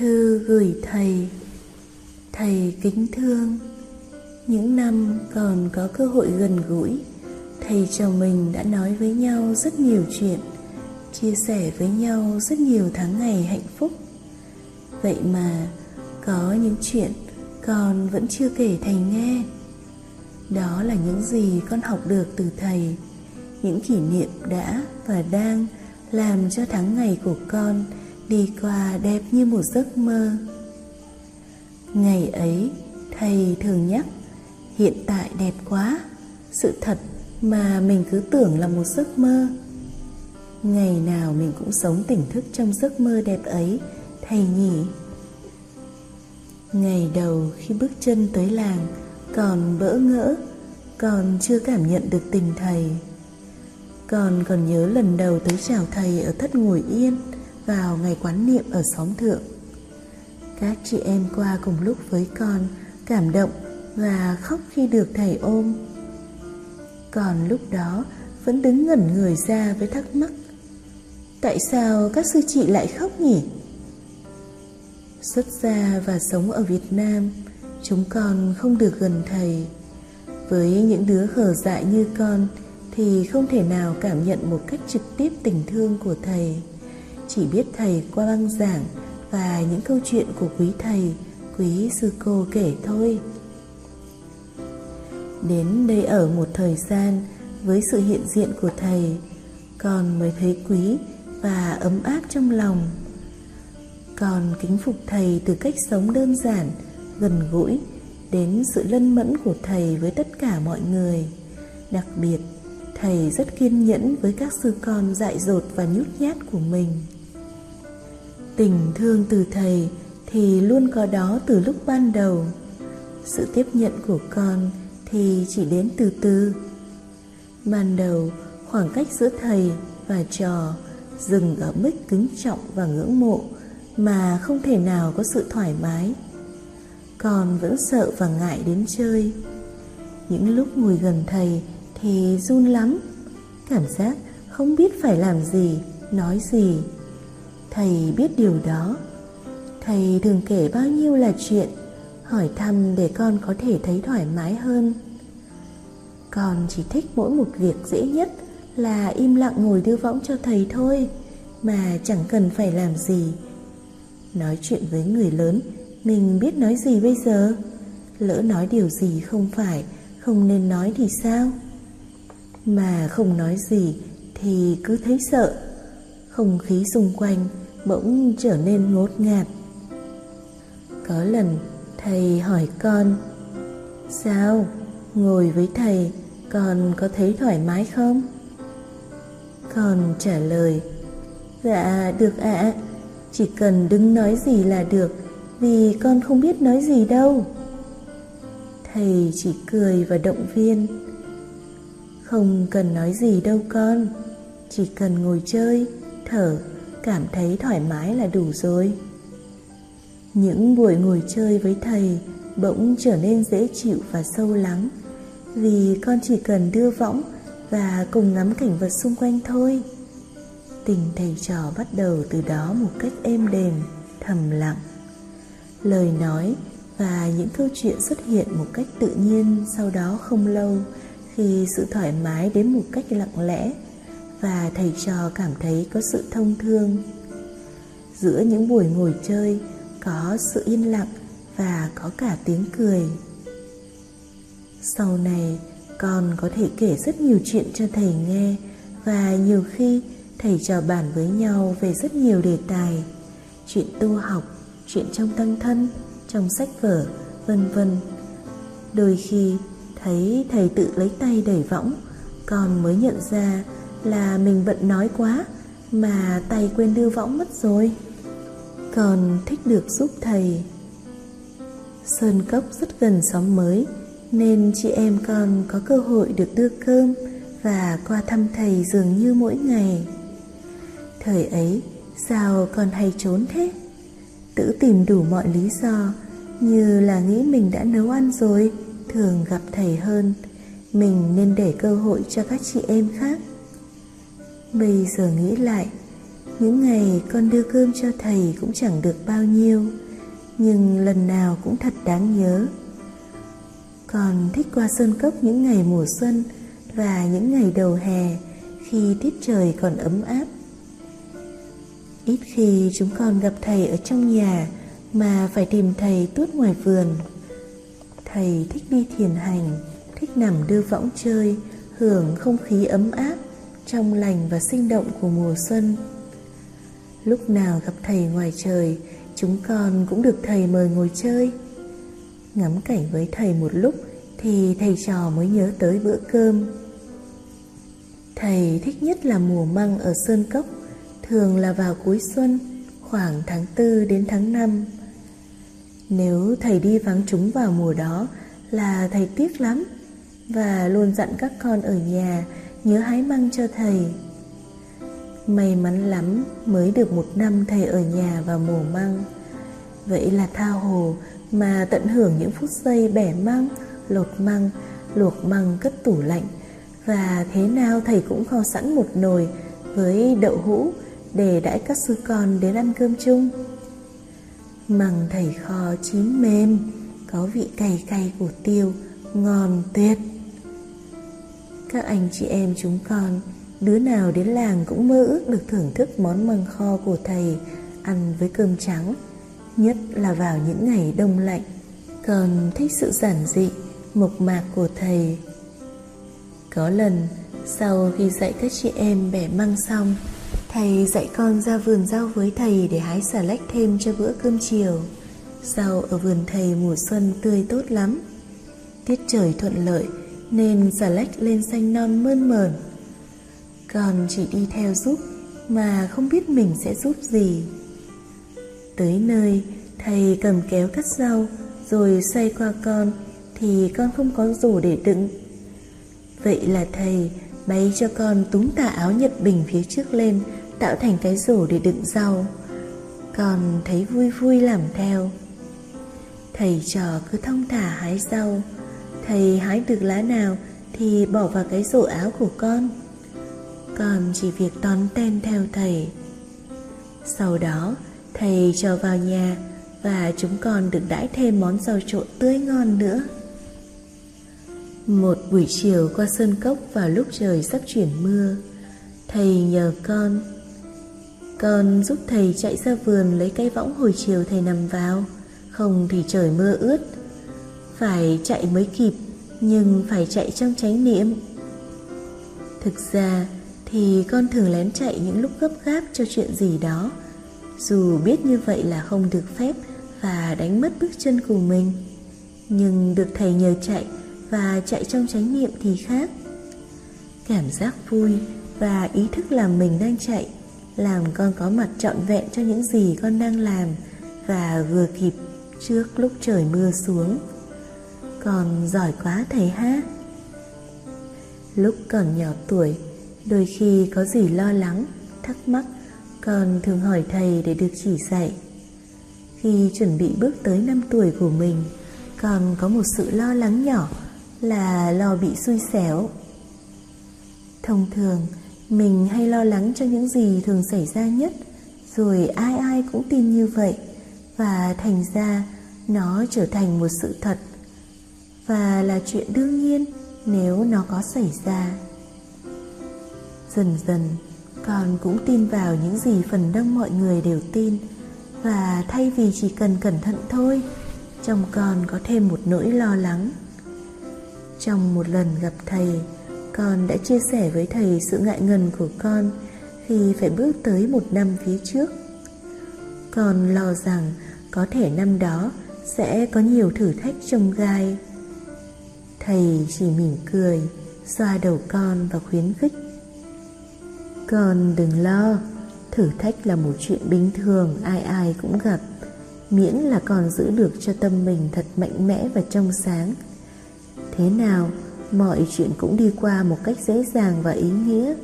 Thư gửi thầy. Thầy kính thương, Những năm còn có cơ hội gần gũi, Thầy chồng mình đã nói với nhau rất nhiều chuyện, Chia sẻ với nhau rất nhiều tháng ngày hạnh phúc. Vậy mà có những chuyện con vẫn chưa kể thầy nghe. Đó là những gì con học được từ thầy, Những kỷ niệm đã và đang làm cho tháng ngày của con đi qua đẹp như một giấc mơ. Ngày ấy, thầy thường nhắc, hiện tại đẹp quá, sự thật mà mình cứ tưởng là một giấc mơ. Ngày nào mình cũng sống tỉnh thức trong giấc mơ đẹp ấy, thầy nhỉ? Ngày đầu khi bước chân tới làng, còn bỡ ngỡ, còn chưa cảm nhận được tình thầy. Còn còn nhớ lần đầu tới chào thầy ở thất ngồi yên vào ngày quán niệm ở xóm thượng. Các chị em qua cùng lúc với con, cảm động và khóc khi được thầy ôm. Còn lúc đó, vẫn đứng ngẩn người ra với thắc mắc, tại sao các sư chị lại khóc nhỉ? Xuất gia và sống ở việt nam, chúng con không được gần thầy. Với những đứa khờ dại như con thì không thể nào cảm nhận một cách trực tiếp tình thương của thầy chỉ biết thầy qua băng giảng và những câu chuyện của quý thầy, quý sư cô kể thôi. Đến đây ở một thời gian với sự hiện diện của thầy, con mới thấy quý và ấm áp trong lòng. Con kính phục thầy từ cách sống đơn giản, gần gũi đến sự lân mẫn của thầy với tất cả mọi người. Đặc biệt, thầy rất kiên nhẫn với các sư con dại dột và nhút nhát của mình tình thương từ thầy thì luôn có đó từ lúc ban đầu. Sự tiếp nhận của con thì chỉ đến từ từ. Ban đầu, khoảng cách giữa thầy và trò dừng ở mức kính trọng và ngưỡng mộ mà không thể nào có sự thoải mái. Con vẫn sợ và ngại đến chơi. Những lúc ngồi gần thầy thì run lắm. Cảm giác không biết phải làm gì, nói gì thầy biết điều đó. Thầy thường kể bao nhiêu là chuyện, hỏi thăm để con có thể thấy thoải mái hơn. Con chỉ thích mỗi một việc dễ nhất là im lặng ngồi đưa võng cho thầy thôi, mà chẳng cần phải làm gì. Nói chuyện với người lớn, mình biết nói gì bây giờ? Lỡ nói điều gì không phải, không nên nói thì sao? Mà không nói gì thì cứ thấy sợ. Không khí xung quanh bỗng trở nên ngốt ngạt. Có lần thầy hỏi con sao ngồi với thầy con có thấy thoải mái không? Con trả lời dạ được ạ. À, chỉ cần đừng nói gì là được vì con không biết nói gì đâu. Thầy chỉ cười và động viên không cần nói gì đâu con chỉ cần ngồi chơi thở cảm thấy thoải mái là đủ rồi. Những buổi ngồi chơi với thầy bỗng trở nên dễ chịu và sâu lắng, vì con chỉ cần đưa võng và cùng ngắm cảnh vật xung quanh thôi. Tình thầy trò bắt đầu từ đó một cách êm đềm, thầm lặng. Lời nói và những câu chuyện xuất hiện một cách tự nhiên sau đó không lâu, khi sự thoải mái đến một cách lặng lẽ và thầy trò cảm thấy có sự thông thương. Giữa những buổi ngồi chơi, có sự yên lặng và có cả tiếng cười. Sau này, con có thể kể rất nhiều chuyện cho thầy nghe và nhiều khi thầy trò bàn với nhau về rất nhiều đề tài, chuyện tu học, chuyện trong tăng thân, trong sách vở, vân vân. Đôi khi, thấy thầy tự lấy tay đẩy võng, con mới nhận ra là mình bận nói quá mà tay quên đưa võng mất rồi. Còn thích được giúp thầy. Sơn cốc rất gần xóm mới, nên chị em con có cơ hội được đưa cơm và qua thăm thầy dường như mỗi ngày. Thời ấy, sao con hay trốn thế? Tự tìm đủ mọi lý do, như là nghĩ mình đã nấu ăn rồi, thường gặp thầy hơn. Mình nên để cơ hội cho các chị em khác bây giờ nghĩ lại, Những ngày con đưa cơm cho thầy cũng chẳng được bao nhiêu, Nhưng lần nào cũng thật đáng nhớ. Con thích qua sơn cốc những ngày mùa xuân Và những ngày đầu hè Khi tiết trời còn ấm áp. Ít khi chúng con gặp thầy ở trong nhà Mà phải tìm thầy tuốt ngoài vườn. Thầy thích đi thiền hành, Thích nằm đưa võng chơi, Hưởng không khí ấm áp. Trong lành và sinh động của mùa xuân. Lúc nào gặp thầy ngoài trời, Chúng con cũng được thầy mời ngồi chơi. Ngắm cảnh với thầy một lúc Thì thầy trò mới nhớ tới bữa cơm. Thầy thích nhất là mùa măng ở Sơn Cốc, Thường là vào cuối xuân, Khoảng tháng 4 đến tháng 5 Nếu thầy đi vắng chúng vào mùa đó Là thầy tiếc lắm Và luôn dặn các con ở nhà Nhớ hái măng cho thầy. May mắn lắm mới được một năm thầy ở nhà vào mùa măng. Vậy là tha hồ mà tận hưởng những phút giây bẻ măng, lột măng, luộc măng cất tủ lạnh. Và thế nào thầy cũng kho sẵn một nồi với đậu hũ để đãi các sư con đến ăn cơm chung. Măng thầy kho chín mềm, có vị cay cay của tiêu, ngon tuyệt. Các anh chị em chúng con Đứa nào đến làng cũng mơ ước được thưởng thức món măng kho của thầy ăn với cơm trắng, nhất là vào những ngày đông lạnh. Còn thích sự giản dị, mộc mạc của thầy. Có lần, sau khi dạy các chị em bẻ măng xong, thầy dạy con ra vườn rau với thầy để hái xà lách thêm cho bữa cơm chiều. Rau ở vườn thầy mùa xuân tươi tốt lắm. Tiết trời thuận lợi nên xà lách lên xanh non mơn mởn. Con chỉ đi theo giúp, mà không biết mình sẽ giúp gì. Tới nơi, thầy cầm kéo cắt rau, rồi xoay qua con, thì con không có rổ để đựng. Vậy là thầy bay cho con túm tà áo nhật bình phía trước lên, tạo thành cái rổ để đựng rau. Con thấy vui vui làm theo. Thầy trò cứ thong thả hái rau thầy hái được lá nào thì bỏ vào cái rổ áo của con. Con chỉ việc tón tên theo thầy. Sau đó, thầy cho vào nhà và chúng con được đãi thêm món rau trộn tươi ngon nữa. Một buổi chiều qua sơn cốc vào lúc trời sắp chuyển mưa, thầy nhờ con. Con giúp thầy chạy ra vườn lấy cái võng hồi chiều thầy nằm vào, không thì trời mưa ướt phải chạy mới kịp, nhưng phải chạy trong chánh niệm. Thực ra thì con thường lén chạy những lúc gấp gáp cho chuyện gì đó. Dù biết như vậy là không được phép và đánh mất bước chân của mình. Nhưng được thầy nhờ chạy và chạy trong chánh niệm thì khác. Cảm giác vui và ý thức là mình đang chạy, làm con có mặt trọn vẹn cho những gì con đang làm và vừa kịp trước lúc trời mưa xuống con giỏi quá thầy ha lúc còn nhỏ tuổi Đôi khi có gì lo lắng, thắc mắc, con thường hỏi thầy để được chỉ dạy. Khi chuẩn bị bước tới năm tuổi của mình, con có một sự lo lắng nhỏ là lo bị xui xẻo. Thông thường, mình hay lo lắng cho những gì thường xảy ra nhất, rồi ai ai cũng tin như vậy, và thành ra nó trở thành một sự thật, và là chuyện đương nhiên nếu nó có xảy ra. Dần dần, con cũng tin vào những gì phần đông mọi người đều tin. Và thay vì chỉ cần cẩn thận thôi Trong con có thêm một nỗi lo lắng. Trong một lần gặp thầy, Con đã chia sẻ với thầy sự ngại ngần của con Khi phải bước tới một năm phía trước. Con lo rằng có thể năm đó sẽ có nhiều thử thách trông gai. Thầy chỉ mỉm cười Xoa đầu con và khuyến khích con đừng lo, thử thách là một chuyện bình thường ai ai cũng gặp, miễn là con giữ được cho tâm mình thật mạnh mẽ và trong sáng. Thế nào, mọi chuyện cũng đi qua một cách dễ dàng và ý nghĩa.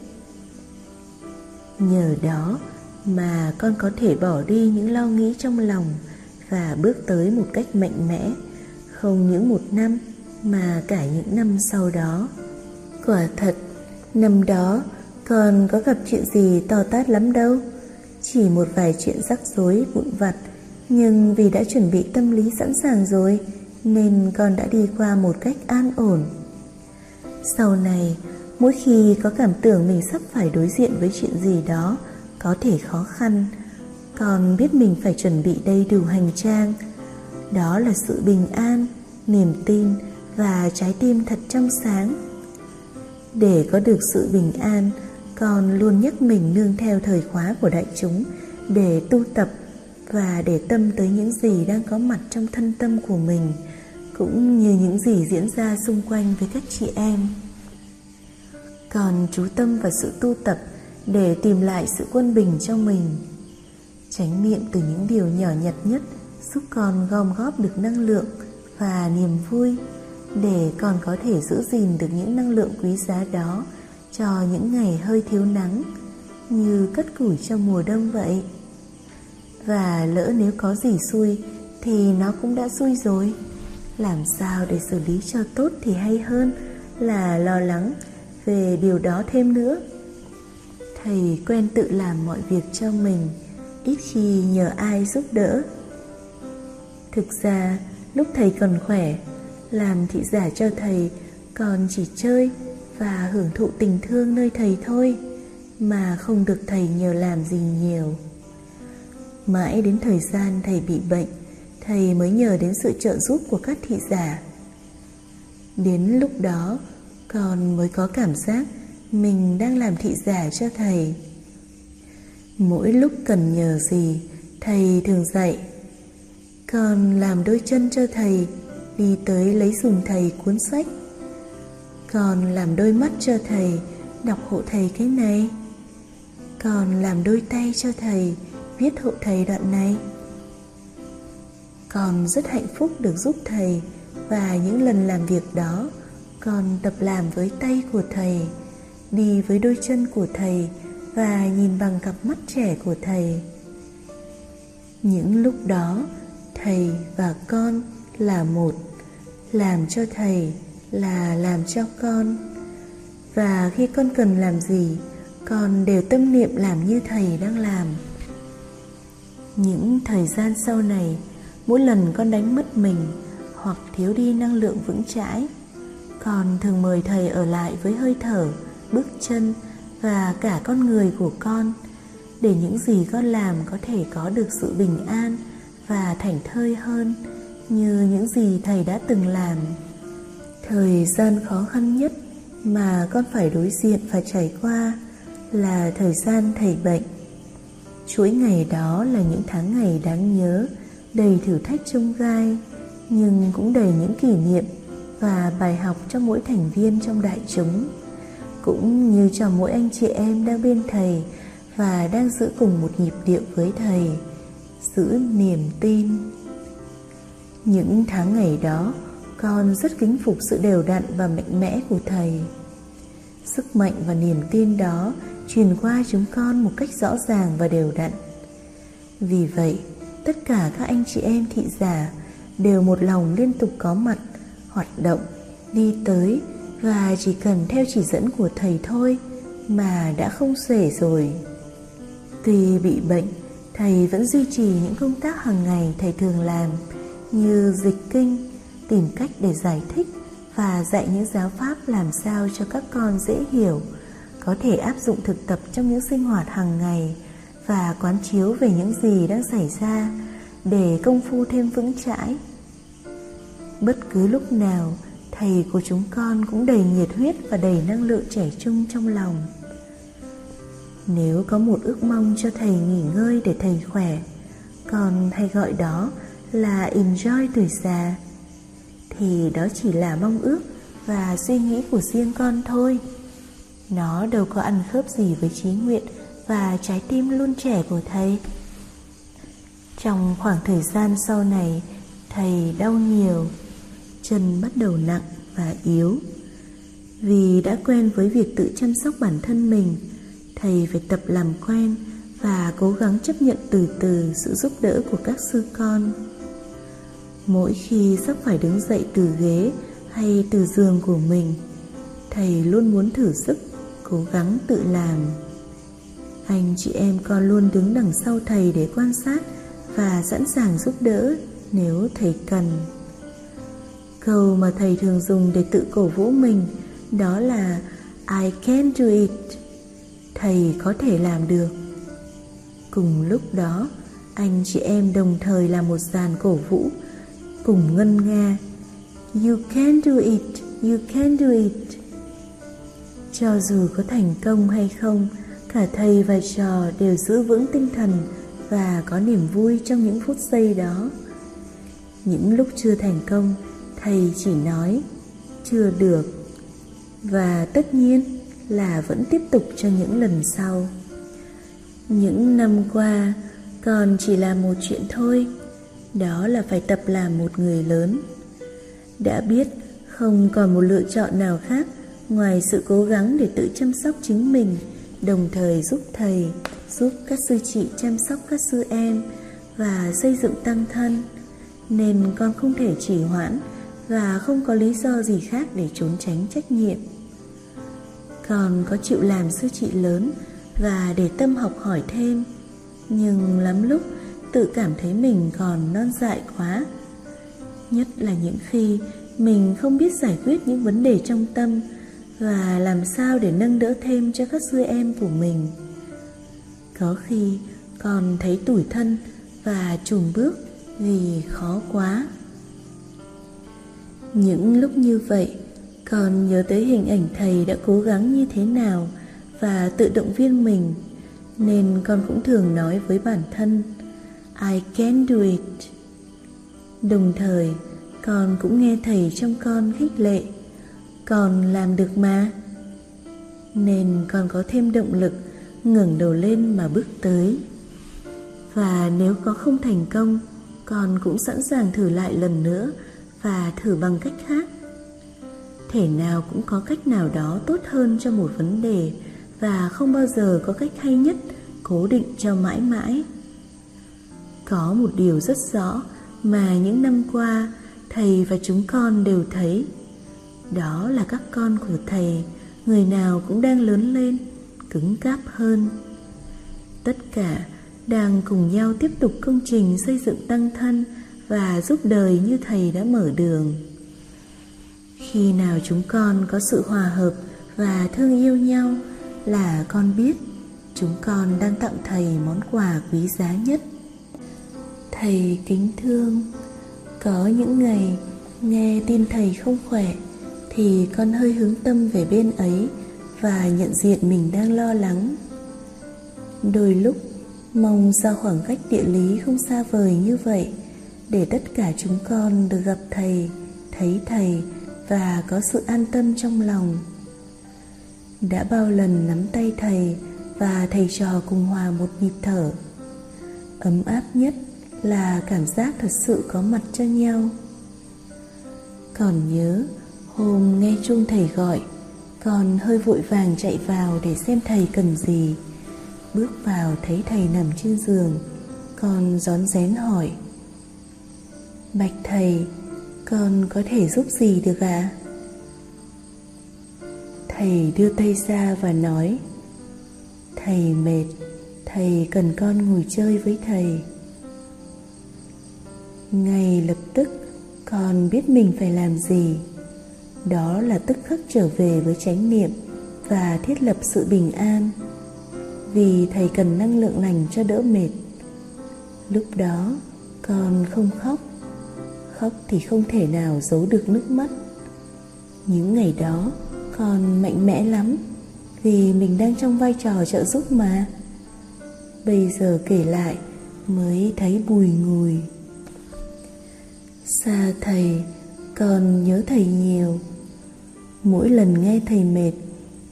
Nhờ đó mà con có thể bỏ đi những lo nghĩ trong lòng và bước tới một cách mạnh mẽ, không những một năm mà cả những năm sau đó. Quả thật, năm đó con có gặp chuyện gì to tát lắm đâu chỉ một vài chuyện rắc rối vụn vặt nhưng vì đã chuẩn bị tâm lý sẵn sàng rồi nên con đã đi qua một cách an ổn sau này mỗi khi có cảm tưởng mình sắp phải đối diện với chuyện gì đó có thể khó khăn con biết mình phải chuẩn bị đầy đủ hành trang đó là sự bình an niềm tin và trái tim thật trong sáng. Để có được sự bình an, con luôn nhắc mình nương theo thời khóa của đại chúng để tu tập và để tâm tới những gì đang có mặt trong thân tâm của mình, cũng như những gì diễn ra xung quanh với các chị em. Còn chú tâm vào sự tu tập để tìm lại sự quân bình cho mình, tránh niệm từ những điều nhỏ nhặt nhất giúp con gom góp được năng lượng và niềm vui để còn có thể giữ gìn được những năng lượng quý giá đó cho những ngày hơi thiếu nắng, như cất củi trong mùa đông vậy. Và lỡ nếu có gì xui, thì nó cũng đã xui rồi. Làm sao để xử lý cho tốt thì hay hơn là lo lắng về điều đó thêm nữa. Thầy quen tự làm mọi việc cho mình, ít khi nhờ ai giúp đỡ. Thực ra, lúc thầy còn khỏe làm thị giả cho thầy còn chỉ chơi và hưởng thụ tình thương nơi thầy thôi, mà không được thầy nhờ làm gì nhiều. Mãi đến thời gian thầy bị bệnh, thầy mới nhờ đến sự trợ giúp của các thị giả. Đến lúc đó, con mới có cảm giác mình đang làm thị giả cho thầy. Mỗi lúc cần nhờ gì, thầy thường dạy, con làm đôi chân cho thầy đi tới lấy dùng thầy cuốn sách. Con làm đôi mắt cho thầy, đọc hộ thầy cái này. Con làm đôi tay cho thầy, viết hộ thầy đoạn này. Con rất hạnh phúc được giúp thầy, và những lần làm việc đó, con tập làm với tay của thầy, đi với đôi chân của thầy, và nhìn bằng cặp mắt trẻ của thầy. Những lúc đó, thầy và con là một, làm cho thầy là làm cho con. Và khi con cần làm gì, con đều tâm niệm làm như thầy đang làm. Những thời gian sau này, mỗi lần con đánh mất mình hoặc thiếu đi năng lượng vững chãi, con thường mời thầy ở lại với hơi thở, bước chân và cả con người của con để những gì con làm có thể có được sự bình an và thảnh thơi hơn như những gì thầy đã từng làm. Thời gian khó khăn nhất mà con phải đối diện và trải qua là thời gian thầy bệnh. Chuỗi ngày đó là những tháng ngày đáng nhớ, đầy thử thách trông gai, nhưng cũng đầy những kỷ niệm và bài học cho mỗi thành viên trong đại chúng, cũng như cho mỗi anh chị em đang bên thầy và đang giữ cùng một nhịp điệu với thầy, giữ niềm tin những tháng ngày đó, con rất kính phục sự đều đặn và mạnh mẽ của thầy. Sức mạnh và niềm tin đó truyền qua chúng con một cách rõ ràng và đều đặn. Vì vậy, tất cả các anh chị em thị giả đều một lòng liên tục có mặt, hoạt động, đi tới và chỉ cần theo chỉ dẫn của thầy thôi mà đã không xuể rồi. Tuy bị bệnh, thầy vẫn duy trì những công tác hàng ngày thầy thường làm như dịch kinh, tìm cách để giải thích và dạy những giáo pháp làm sao cho các con dễ hiểu, có thể áp dụng thực tập trong những sinh hoạt hàng ngày và quán chiếu về những gì đang xảy ra để công phu thêm vững chãi. Bất cứ lúc nào, thầy của chúng con cũng đầy nhiệt huyết và đầy năng lượng trẻ trung trong lòng. Nếu có một ước mong cho thầy nghỉ ngơi để thầy khỏe, còn hay gọi đó là enjoy tuổi già, thì đó chỉ là mong ước và suy nghĩ của riêng con thôi. Nó đâu có ăn khớp gì với trí nguyện và trái tim luôn trẻ của thầy. Trong khoảng thời gian sau này, thầy đau nhiều, chân bắt đầu nặng và yếu. Vì đã quen với việc tự chăm sóc bản thân mình, thầy phải tập làm quen và cố gắng chấp nhận từ từ sự giúp đỡ của các sư con mỗi khi sắp phải đứng dậy từ ghế hay từ giường của mình, thầy luôn muốn thử sức, cố gắng tự làm. Anh chị em con luôn đứng đằng sau thầy để quan sát và sẵn sàng giúp đỡ nếu thầy cần. Câu mà thầy thường dùng để tự cổ vũ mình đó là, i can do it. Thầy có thể làm được. Cùng lúc đó, anh chị em đồng thời là một dàn cổ vũ cùng ngân nga. You can do it, you can do it. Cho dù có thành công hay không, cả thầy và trò đều giữ vững tinh thần và có niềm vui trong những phút giây đó. Những lúc chưa thành công, thầy chỉ nói, chưa được. Và tất nhiên là vẫn tiếp tục cho những lần sau. Những năm qua, còn chỉ là một chuyện thôi đó là phải tập làm một người lớn. Đã biết không còn một lựa chọn nào khác ngoài sự cố gắng để tự chăm sóc chính mình, đồng thời giúp thầy, giúp các sư chị chăm sóc các sư em và xây dựng tăng thân. Nên con không thể trì hoãn và không có lý do gì khác để trốn tránh trách nhiệm. Con có chịu làm sư chị lớn và để tâm học hỏi thêm, nhưng lắm lúc tự cảm thấy mình còn non dại quá. Nhất là những khi mình không biết giải quyết những vấn đề trong tâm và làm sao để nâng đỡ thêm cho các sư em của mình. Có khi còn thấy tủi thân và chùn bước vì khó quá. Những lúc như vậy con nhớ tới hình ảnh thầy đã cố gắng như thế nào và tự động viên mình, nên con cũng thường nói với bản thân I can do it. Đồng thời, con cũng nghe thầy trong con khích lệ, con làm được mà. Nên con có thêm động lực ngẩng đầu lên mà bước tới. Và nếu có không thành công, con cũng sẵn sàng thử lại lần nữa và thử bằng cách khác. Thể nào cũng có cách nào đó tốt hơn cho một vấn đề và không bao giờ có cách hay nhất cố định cho mãi mãi có một điều rất rõ mà những năm qua thầy và chúng con đều thấy. Đó là các con của thầy, người nào cũng đang lớn lên, cứng cáp hơn. Tất cả đang cùng nhau tiếp tục công trình xây dựng tăng thân và giúp đời như thầy đã mở đường. Khi nào chúng con có sự hòa hợp và thương yêu nhau là con biết chúng con đang tặng thầy món quà quý giá nhất thầy kính thương. Có những ngày nghe tin thầy không khỏe, thì con hơi hướng tâm về bên ấy và nhận diện mình đang lo lắng. Đôi lúc, mong ra khoảng cách địa lý không xa vời như vậy, để tất cả chúng con được gặp thầy, thấy thầy và có sự an tâm trong lòng. Đã bao lần nắm tay thầy và thầy trò cùng hòa một nhịp thở. Ấm áp nhất là cảm giác thật sự có mặt cho nhau. Còn nhớ, hôm nghe chung thầy gọi, con hơi vội vàng chạy vào để xem thầy cần gì. Bước vào thấy thầy nằm trên giường, con rón rén hỏi. Bạch thầy, con có thể giúp gì được ạ? À? thầy đưa tay ra và nói. Thầy mệt, thầy cần con ngồi chơi với thầy ngay lập tức, con biết mình phải làm gì. Đó là tức khắc trở về với chánh niệm và thiết lập sự bình an. Vì thầy cần năng lượng lành cho đỡ mệt. Lúc đó, con không khóc. Khóc thì không thể nào giấu được nước mắt. Những ngày đó, con mạnh mẽ lắm, vì mình đang trong vai trò trợ giúp mà. Bây giờ kể lại, mới thấy bùi ngùi xa thầy còn nhớ thầy nhiều. Mỗi lần nghe thầy mệt,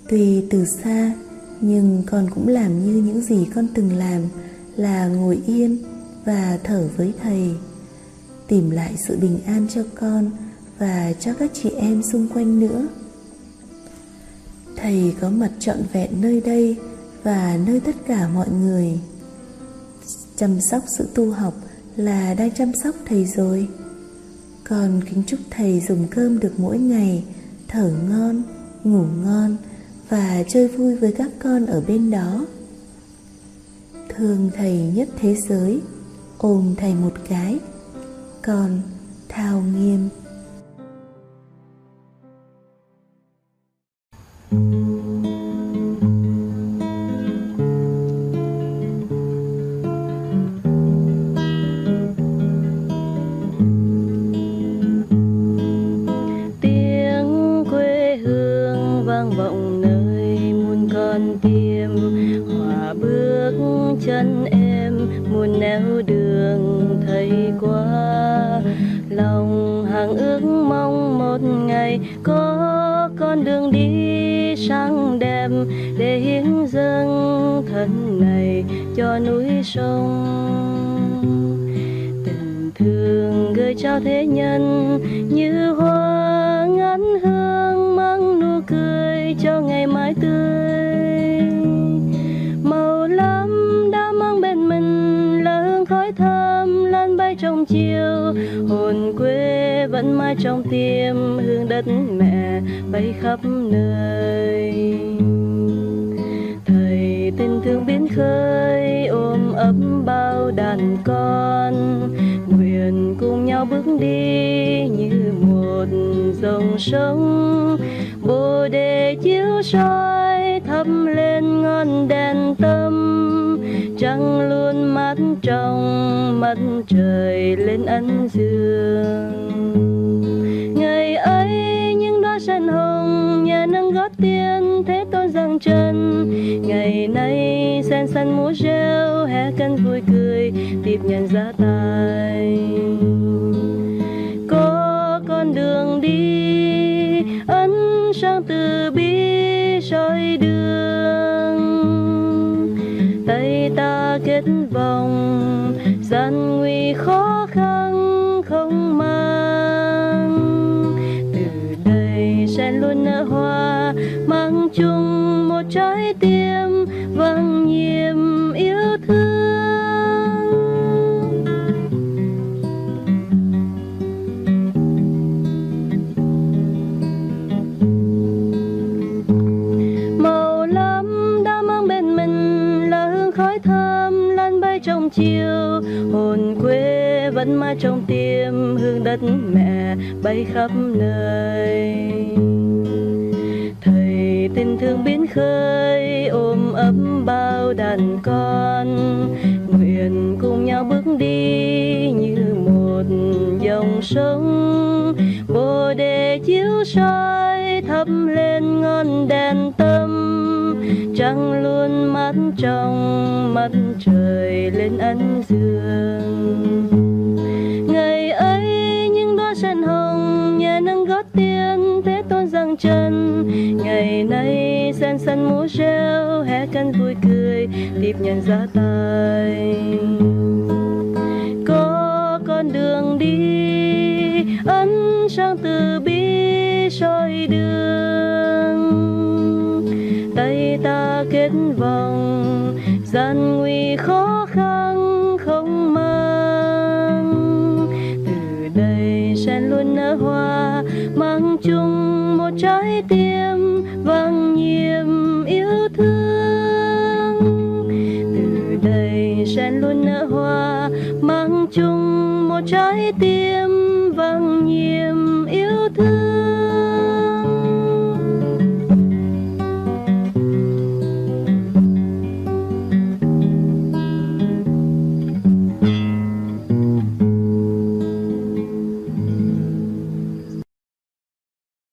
tuy từ xa, nhưng con cũng làm như những gì con từng làm, là ngồi yên và thở với thầy, tìm lại sự bình an cho con và cho các chị em xung quanh nữa. Thầy có mặt trọn vẹn nơi đây và nơi tất cả mọi người. Chăm sóc sự tu học là đang chăm sóc thầy rồi. Con kính chúc thầy dùng cơm được mỗi ngày, thở ngon, ngủ ngon và chơi vui với các con ở bên đó. Thương thầy nhất thế giới, ôm thầy một cái. Con Thao Nghiêm tim hòa bước chân em muôn nẻo đường thầy qua lòng hàng ước mong một ngày có con đường đi sáng đẹp để hiến dâng thân này cho núi sông. Tình thương gửi trao thế nhân như hoa ngắn hương mang nụ cười cho ngày mai tươi. chiêu. Hồn quê vẫn mãi trong tim, hương đất mẹ bay khắp nơi. Thầy tình thương biến khơi, ôm ấp bao đàn con. Nguyện cùng nhau bước đi như một dòng sông. Bồ đề chiếu soi thắp lên ngọn đèn tâm trăng luôn mát trong mặt trời lên ấn dương. Ngày ấy những đóa sen hồng nhà nâng gót tiên thế tôn giang chân. Ngày nay sen săn múa rêu hè cân vui cười tiếp nhận ra tài. Có con đường đi ấn sang từ bi soi đường. gian nguy khó khăn không mang. Từ đây sẽ luôn nở hoa, mang chung một trái tim. đất mẹ bay khắp nơi. Thầy tình thương biến khơi, ôm ấp bao đàn con. Nguyện cùng nhau bước đi như một dòng sông. Bồ đề chiếu soi thắp lên ngọn đèn tâm. Trăng luôn mắt trong mắt trời lên ánh dương. chân. Ngày nay sen sân múa rêu hé cánh vui cười, tiếp nhận ra tay. Có con đường đi, ấn sang từ bi soi đường. Tay ta kết vòng, gian nguy khó khăn không mang. Từ đây sen luôn nở hoa, mang chung trái tim vang nhiệm yêu thương. Từ đây sen luôn nở hoa, mang chung một trái tim vang nhiệm yêu thương.